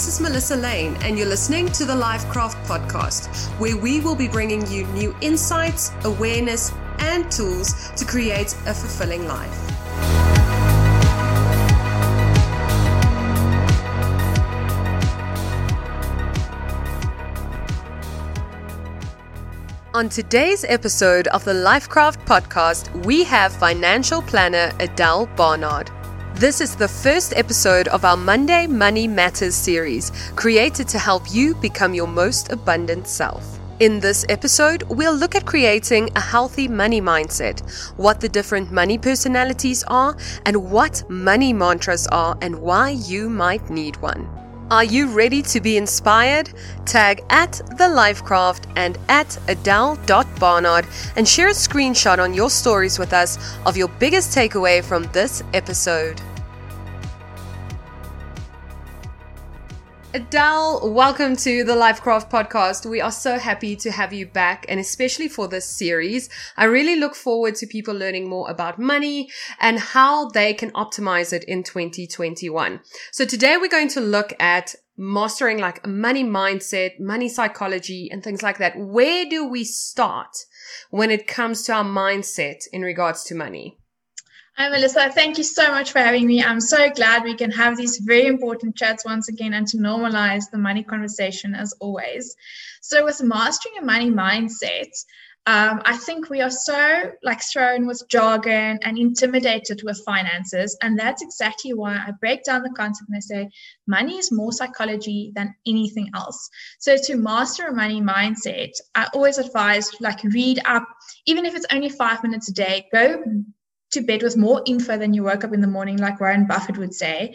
this is Melissa Lainn, and you're listening to the LifeKraft podcast, where we will be bringing you new insights, awareness, and tools to create a fulfilling life. On today's episode of the LifeKraft podcast, we have financial planner Adele Barnard. This is the first episode of our Monday Money Matters series, created to help you become your most abundant self. In this episode, we'll look at creating a healthy money mindset, what the different money personalities are, and what money mantras are, and why you might need one. Are you ready to be inspired? Tag at the LifeKraft and at adele.barnard and share a screenshot on your stories with us of your biggest takeaway from this episode. Adele, welcome to the LifeKraft podcast. We are so happy to have you back and especially for this series. I really look forward to people learning more about money and how they can optimize it in 2021. So today we're going to look at mastering like money mindset, money psychology and things like that. Where do we start when it comes to our mindset in regards to money? Hi, Melissa. Thank you so much for having me. I'm so glad we can have these very important chats once again and to normalize the money conversation as always. So, with mastering a money mindset, um, I think we are so like thrown with jargon and intimidated with finances. And that's exactly why I break down the concept and I say money is more psychology than anything else. So to master a money mindset, I always advise like read up, even if it's only five minutes a day, go to bed with more info than you woke up in the morning, like Warren Buffett would say.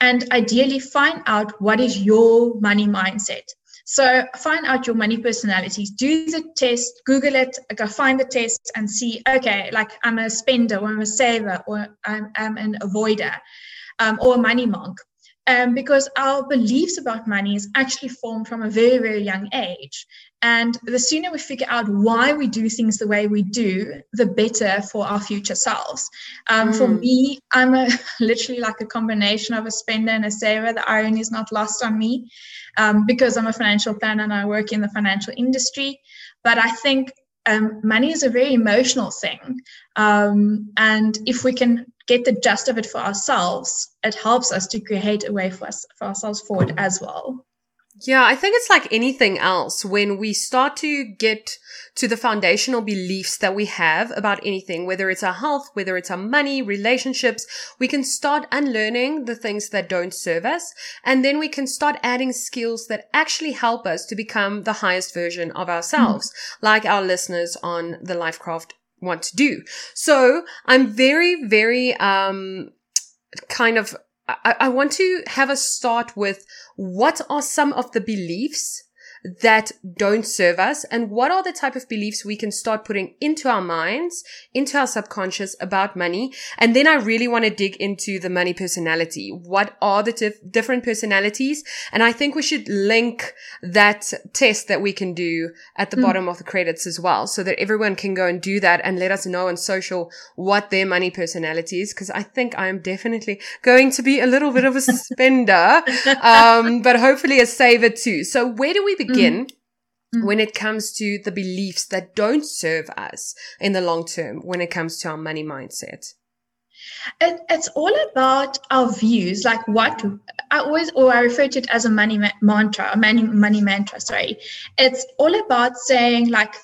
And ideally, find out what is your money mindset. So find out your money personalities. Do the test, Google it, go find the test and see, okay, like I'm a spender or I'm a saver or I'm, I'm an avoider um, or a money monk um, because our beliefs about money is actually formed from a very, very young age. And the sooner we figure out why we do things the way we do, the better for our future selves. Um, mm. For me, I'm a, literally like a combination of a spender and a saver. The irony is not lost on me um, because I'm a financial planner and I work in the financial industry. But I think um, money is a very emotional thing. Um, and if we can get the gist of it for ourselves, it helps us to create a way for us for ourselves forward as well. Yeah, I think it's like anything else. When we start to get to the foundational beliefs that we have about anything, whether it's our health, whether it's our money, relationships, we can start unlearning the things that don't serve us. And then we can start adding skills that actually help us to become the highest version of ourselves, mm-hmm. like our listeners on the LifeKraft want to do. So I'm very, very, um, kind of, I, I want to have a start with what are some of the beliefs that don't serve us and what are the type of beliefs we can start putting into our minds, into our subconscious about money. And then I really want to dig into the money personality. What are the tif- different personalities? And I think we should link that test that we can do at the mm. bottom of the credits as well so that everyone can go and do that and let us know on social what their money personality is. Cause I think I'm definitely going to be a little bit of a spender, um, but hopefully a saver too. So where do we begin? Begin mm. when it comes to the beliefs that don't serve us in the long term when it comes to our money mindset? It, it's all about our views, like what I always, or I refer to it as a money ma- mantra, a money, money mantra, sorry. It's all about saying, like,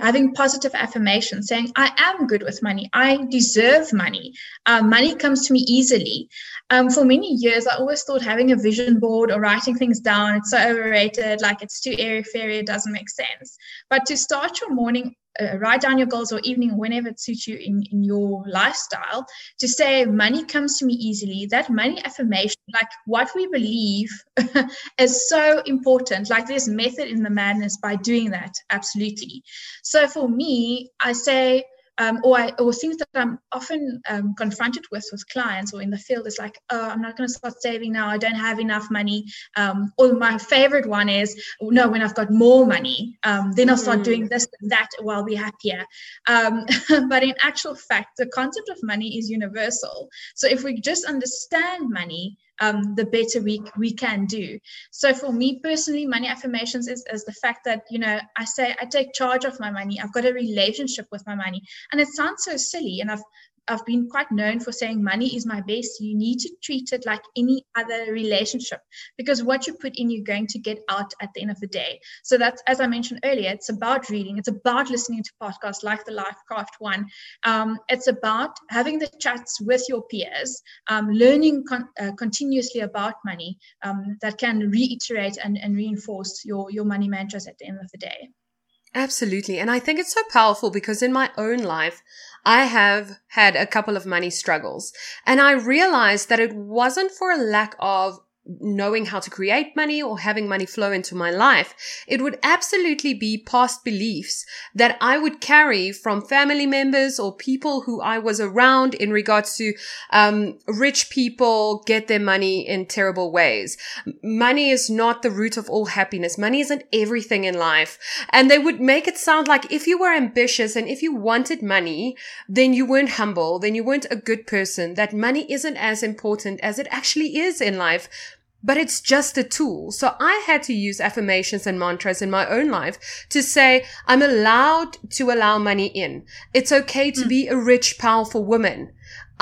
having positive affirmation, saying, I am good with money. I deserve money. Uh, money comes to me easily. Um, for many years, I always thought having a vision board or writing things down, it's so overrated, like it's too airy fairy, it doesn't make sense. But to start your morning uh, write down your goals or evening whenever it suits you in, in your lifestyle to say money comes to me easily. That money affirmation like what we believe is so important. Like there's method in the madness by doing that absolutely. So for me i say um, or, I, or things that I'm often um, confronted with with clients or in the field is like, oh, I'm not going to start saving now. I don't have enough money. Um, or my favorite one is, no, when I've got more money, um, then I'll start mm. doing this and that. Or I'll be happier. Um, but in actual fact, the concept of money is universal. So if we just understand money, um, the better we we can do. So for me personally, money affirmations is, is the fact that you know I say I take charge of my money. I've got a relationship with my money, and it sounds so silly, and I've I've been quite known for saying money is my best. You need to treat it like any other relationship because what you put in, you're going to get out at the end of the day. So that's, as I mentioned earlier, it's about reading. It's about listening to podcasts like the LifeKraft one. Um, it's about having the chats with your peers, um, learning con- uh, continuously about money um, that can reiterate and, and reinforce your, your money mantras at the end of the day. Absolutely. And I think it's so powerful because in my own life, I have had a couple of money struggles. And I realized that it wasn't for a lack of knowing how to create money or having money flow into my life. It would absolutely be past beliefs that I would carry from family members or people who I was around in regards to um, rich people get their money in terrible ways. Money is not the root of all happiness. Money isn't everything in life. And they would make it sound like if you were ambitious and if you wanted money, then you weren't humble, then you weren't a good person, that money isn't as important as it actually is in life but it's just a tool. So I had to use affirmations and mantras in my own life to say, I'm allowed to allow money in. It's okay to mm. be a rich, powerful woman.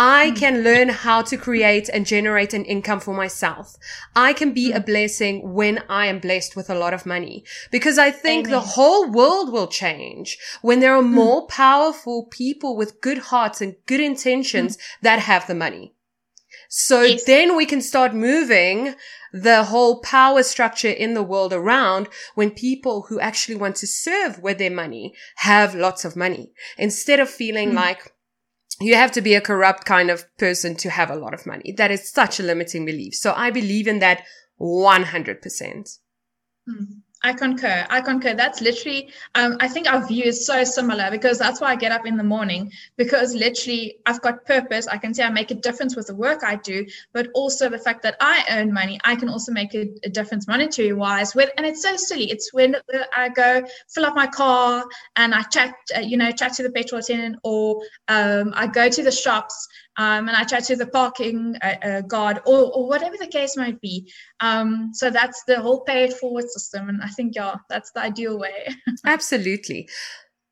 I mm. can learn how to create and generate an income for myself. I can be a hmm. blessing when I am blessed with a lot of money because I think Amen. the whole world will change when there are mm. more powerful people with good hearts and good intentions hmm. that have the money. So yes. then we can start moving the whole power structure in the world around when people who actually want to serve with their money have lots of money instead of feeling mm. like you have to be a corrupt kind of person to have a lot of money. That is such a limiting belief. So I believe in that 100%. Mm. I concur. I concur. That's literally, um, I think our view is so similar because that's why I get up in the morning because literally I've got purpose. I can say I make a difference with the work I do, but also the fact that I earn money, I can also make a, a difference monetary wise. With and it's so silly. It's when I go fill up my car and I chat, uh, you know, chat to the petrol attendant, or um, I go to the shops um, and I chat to the parking uh, uh, guard or, or whatever the case might be. Um, so that's the whole pay it forward system. And I think, yeah, that's the ideal way. Absolutely.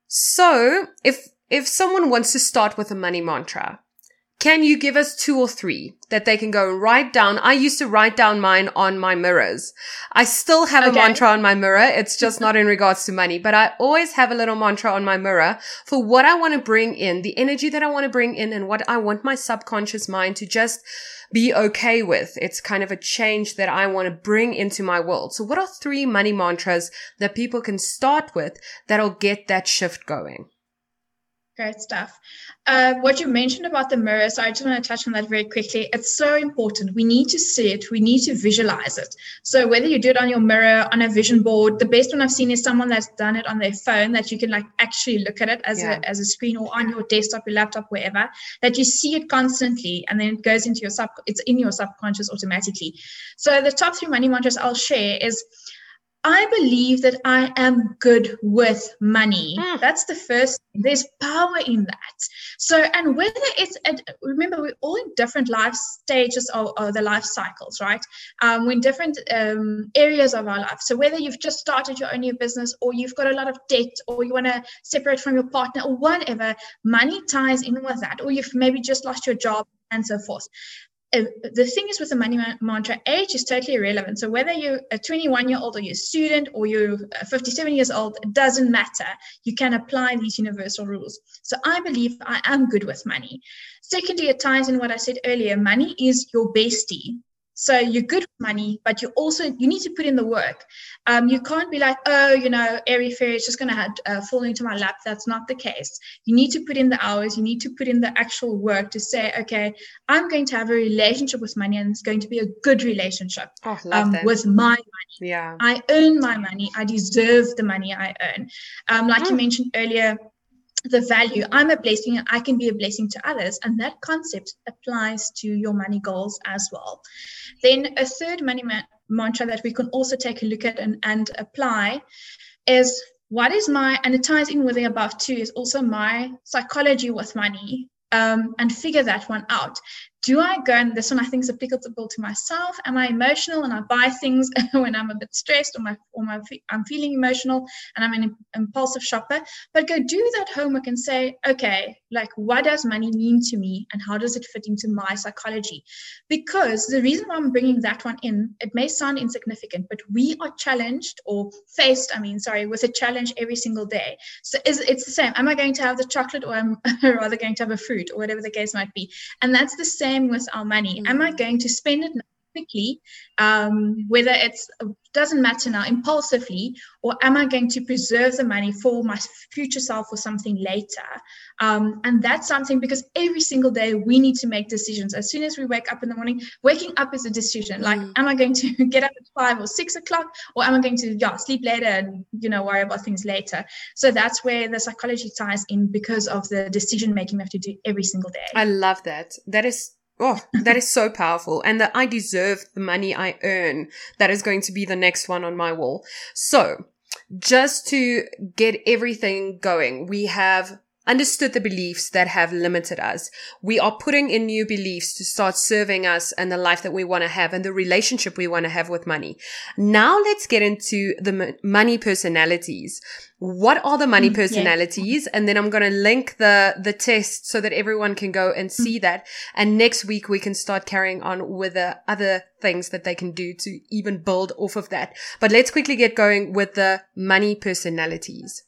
So if, if someone wants to start with a money mantra, can you give us two or three that they can go and write down? I used to write down mine on my mirrors. I still have okay. a mantra on my mirror. It's just not in regards to money, but I always have a little mantra on my mirror for what I want to bring in, the energy that I want to bring in and what I want my subconscious mind to just be okay with. It's kind of a change that I want to bring into my world. So what are three money mantras that people can start with that'll get that shift going? Great stuff. Uh, what you mentioned about the mirror, so I just want to touch on that very quickly. It's so important. We need to see it, we need to visualize it. So, whether you do it on your mirror, on a vision board, the best one I've seen is someone that's done it on their phone that you can like actually look at it as, yeah. a, as a screen or on your desktop, your laptop, wherever, that you see it constantly and then it goes into your sub, it's in your subconscious automatically. So, the top three money mantras I'll share is I believe that I am good with money. Mm. That's the first. There's power in that. So, and whether it's, at, remember, we're all in different life stages of, of the life cycles, right? Um, we're in different um, areas of our life. So, whether you've just started your own new business or you've got a lot of debt or you want to separate from your partner or whatever, money ties in with that. Or you've maybe just lost your job and so forth. Uh, the thing is with the money mantra, age is totally irrelevant. So whether you're a 21 year old or you're a student or you're 57 years old, it doesn't matter. You can apply these universal rules. So I believe I am good with money. Secondly, it ties in what I said earlier. Money is your bestie. So you're good with money, but you also you need to put in the work. Um, you can't be like, oh, you know, airy fairy is just going to uh, fall into my lap. That's not the case. You need to put in the hours. You need to put in the actual work to say, okay, I'm going to have a relationship with money, and it's going to be a good relationship oh, um, with my money. Yeah, I earn my money. I deserve the money I earn. Um, like mm. you mentioned earlier, the value. I'm a blessing i can be a blessing to others and that concept applies to your money goals as well. Then a third money ma- mantra that we can also take a look at and, and apply is what is my and it ties in with the above too is also my psychology with money um, and figure that one out do I go and this one I think is applicable to myself? Am I emotional and I buy things when I'm a bit stressed or my or my I'm feeling emotional and I'm an impulsive shopper? But go do that homework and say, okay, like what does money mean to me and how does it fit into my psychology? Because the reason why I'm bringing that one in, it may sound insignificant, but we are challenged or faced, I mean, sorry, with a challenge every single day. So is it's the same. Am I going to have the chocolate or am rather going to have a fruit or whatever the case might be? And that's the same with our money. Mm-hmm. Am I mm. going to spend it quickly, um, whether it's doesn't matter now, impulsively, or am I going to preserve the money for my future self or something later? Um, and that's something because every single day we need to make decisions. As soon as we wake up in the morning, waking up is a decision. Like, mm. am I going to get up at five or six o'clock, or am I going to yeah sleep later and you know worry about things later? So that's where the psychology ties in because of the decision making we have to do every single day. I love that. That is Oh, that is so powerful. And that I deserve the money I earn. That is going to be the next one on my wall. So just to get everything going, we have understood the beliefs that have limited us. We are putting in new beliefs to start serving us and the life that we want to have and the relationship we want to have with money. Now let's get into the money personalities. What are the money mm, personalities? And then I'm going to link the, the test so that everyone can go and see mm. that. And next week we can start carrying on with the other things that they can do to even build off of that. But let's quickly get going with the money personalities.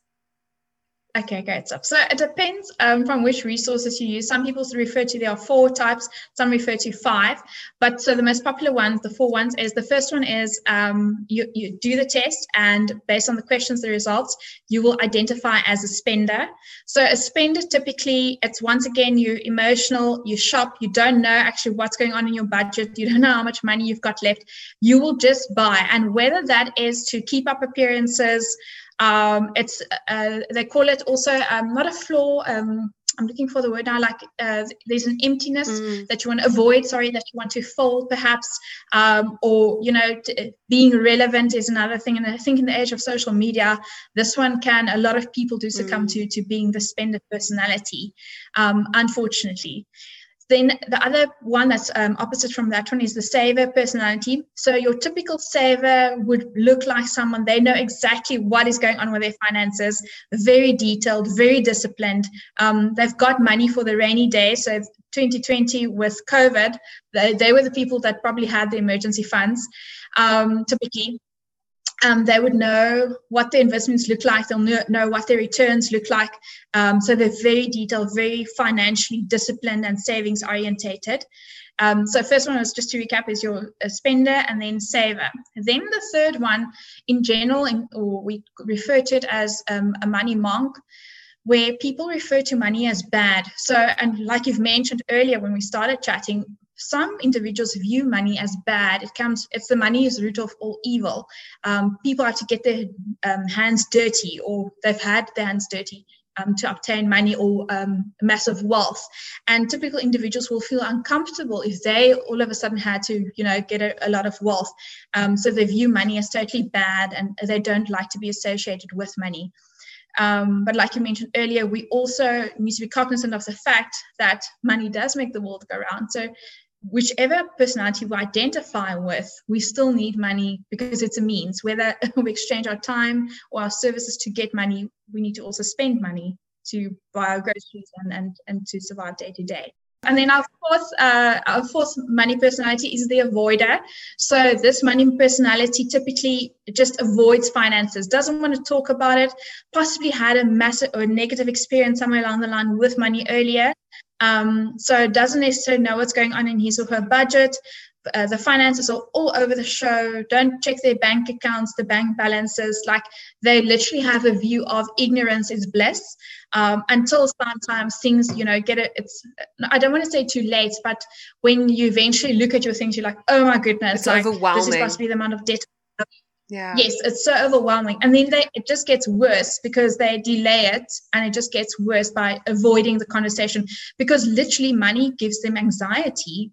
Okay, great stuff. So it depends um, from which resources you use. Some people refer to there are four types, some refer to five. But so the most popular ones, the four ones, is the first one is um, you, you do the test, and based on the questions, the results, you will identify as a spender. So a spender typically, it's once again, you're emotional, you shop, you don't know actually what's going on in your budget, you don't know how much money you've got left. You will just buy. And whether that is to keep up appearances, um, it's uh, they call it also um, not a flaw. Um, I'm looking for the word now. Like uh, there's an emptiness mm. that you want to avoid. Sorry, that you want to fill, perhaps, um, or you know, t- being relevant is another thing. And I think in the age of social media, this one can a lot of people do succumb mm. to to being the spender personality. Um, unfortunately, then the other one that's um, opposite from that one is the saver personality. So your typical saver would look like someone they know exactly what is going on with their finances, very detailed, very disciplined. Um, they've got money for the rainy day. So 2020 with COVID, they, they were the people that probably had the emergency funds um, typically um, they would know what their investments look like. They'll know, know what their returns look like. Um, so they're very detailed, very financially disciplined and savings orientated. Um, so first one was just to recap is your spender and then saver. Then the third one, in general, in, or we refer to it as um, a money monk, where people refer to money as bad. So, and like you've mentioned earlier when we started chatting, some individuals view money as bad. It comes, it's the money is the root of all evil. Um, people have to get their um, hands dirty or they've had their hands dirty um, to obtain money or um, massive wealth. And typical individuals will feel uncomfortable if they all of a sudden had to, you know, get a, a lot of wealth. Um, so they view money as totally bad and they don't like to be associated with money. Um, but like you mentioned earlier, we also need to be cognizant of the fact that money does make the world go round. So whichever personality we identify with, we still need money because it's a means. Whether we exchange our time or our services to get money, we need to also spend money to buy our groceries and, and, and to survive day to day. And then our fourth, uh, our fourth money personality is the avoider. So this money personality typically just avoids finances, doesn't want to talk about it, possibly had a massive or negative experience somewhere along the line with money earlier, um, so doesn't necessarily know what's going on in his or her budget. Uh, the finances are all over the show. Don't check their bank accounts, the bank balances. Like they literally have a view of ignorance is bliss. Um, until sometimes things, you know, get it. It's I don't want to say too late, but when you eventually look at your things, you're like, oh my goodness, it's like, overwhelming. This is supposed to be the amount of debt yeah. Yes, it's so overwhelming. And then they, it just gets worse because they delay it and it just gets worse by avoiding the conversation because literally money gives them anxiety.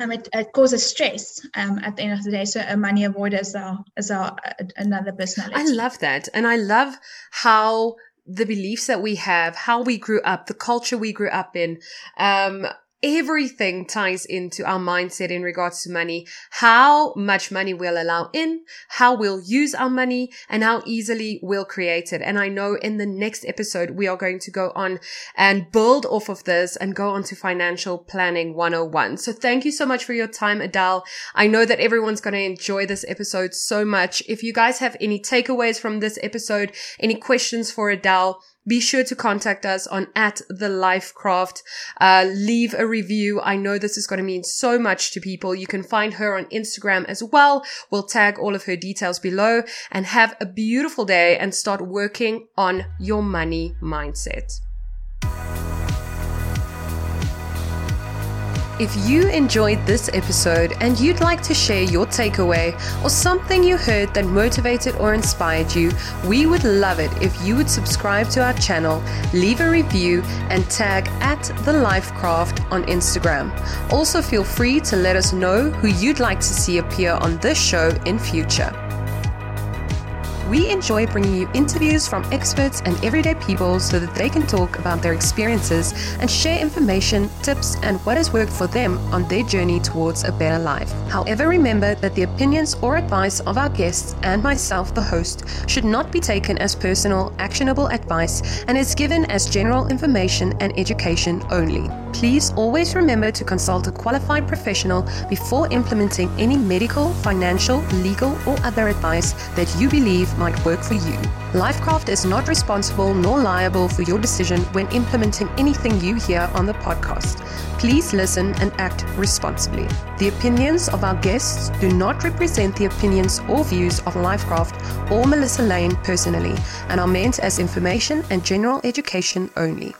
Um, it, it causes stress um, at the end of the day. So a money avoider is our, is our uh, another personality. I love that. And I love how the beliefs that we have, how we grew up, the culture we grew up in, um, everything ties into our mindset in regards to money, how much money we'll allow in, how we'll use our money, and how easily we'll create it. And I know in the next episode, we are going to go on and build off of this and go on to financial planning 101. So thank you so much for your time, Adele. I know that everyone's going to enjoy this episode so much. If you guys have any takeaways from this episode, any questions for Adele, be sure to contact us on at the LifeKraft. Uh, leave a review. I know this is going to mean so much to people. You can find her on Instagram as well. We'll tag all of her details below and have a beautiful day and start working on your money mindset. If you enjoyed this episode and you'd like to share your takeaway or something you heard that motivated or inspired you, we would love it if you would subscribe to our channel, leave a review, and tag at the LifeKraft on Instagram. Also, feel free to let us know who you'd like to see appear on this show in future. We enjoy bringing you interviews from experts and everyday people so that they can talk about their experiences and share information, tips, and what has worked for them on their journey towards a better life. However, remember that the opinions or advice of our guests and myself, the host, should not be taken as personal, actionable advice and is given as general information and education only. Please always remember to consult a qualified professional before implementing any medical, financial, legal, or other advice that you believe might work for you. LifeKraft is not responsible nor liable for your decision when implementing anything you hear on the podcast. Please listen and act responsibly. The opinions of our guests do not represent the opinions or views of LifeKraft or Melissa Lainn personally and are meant as information and general education only.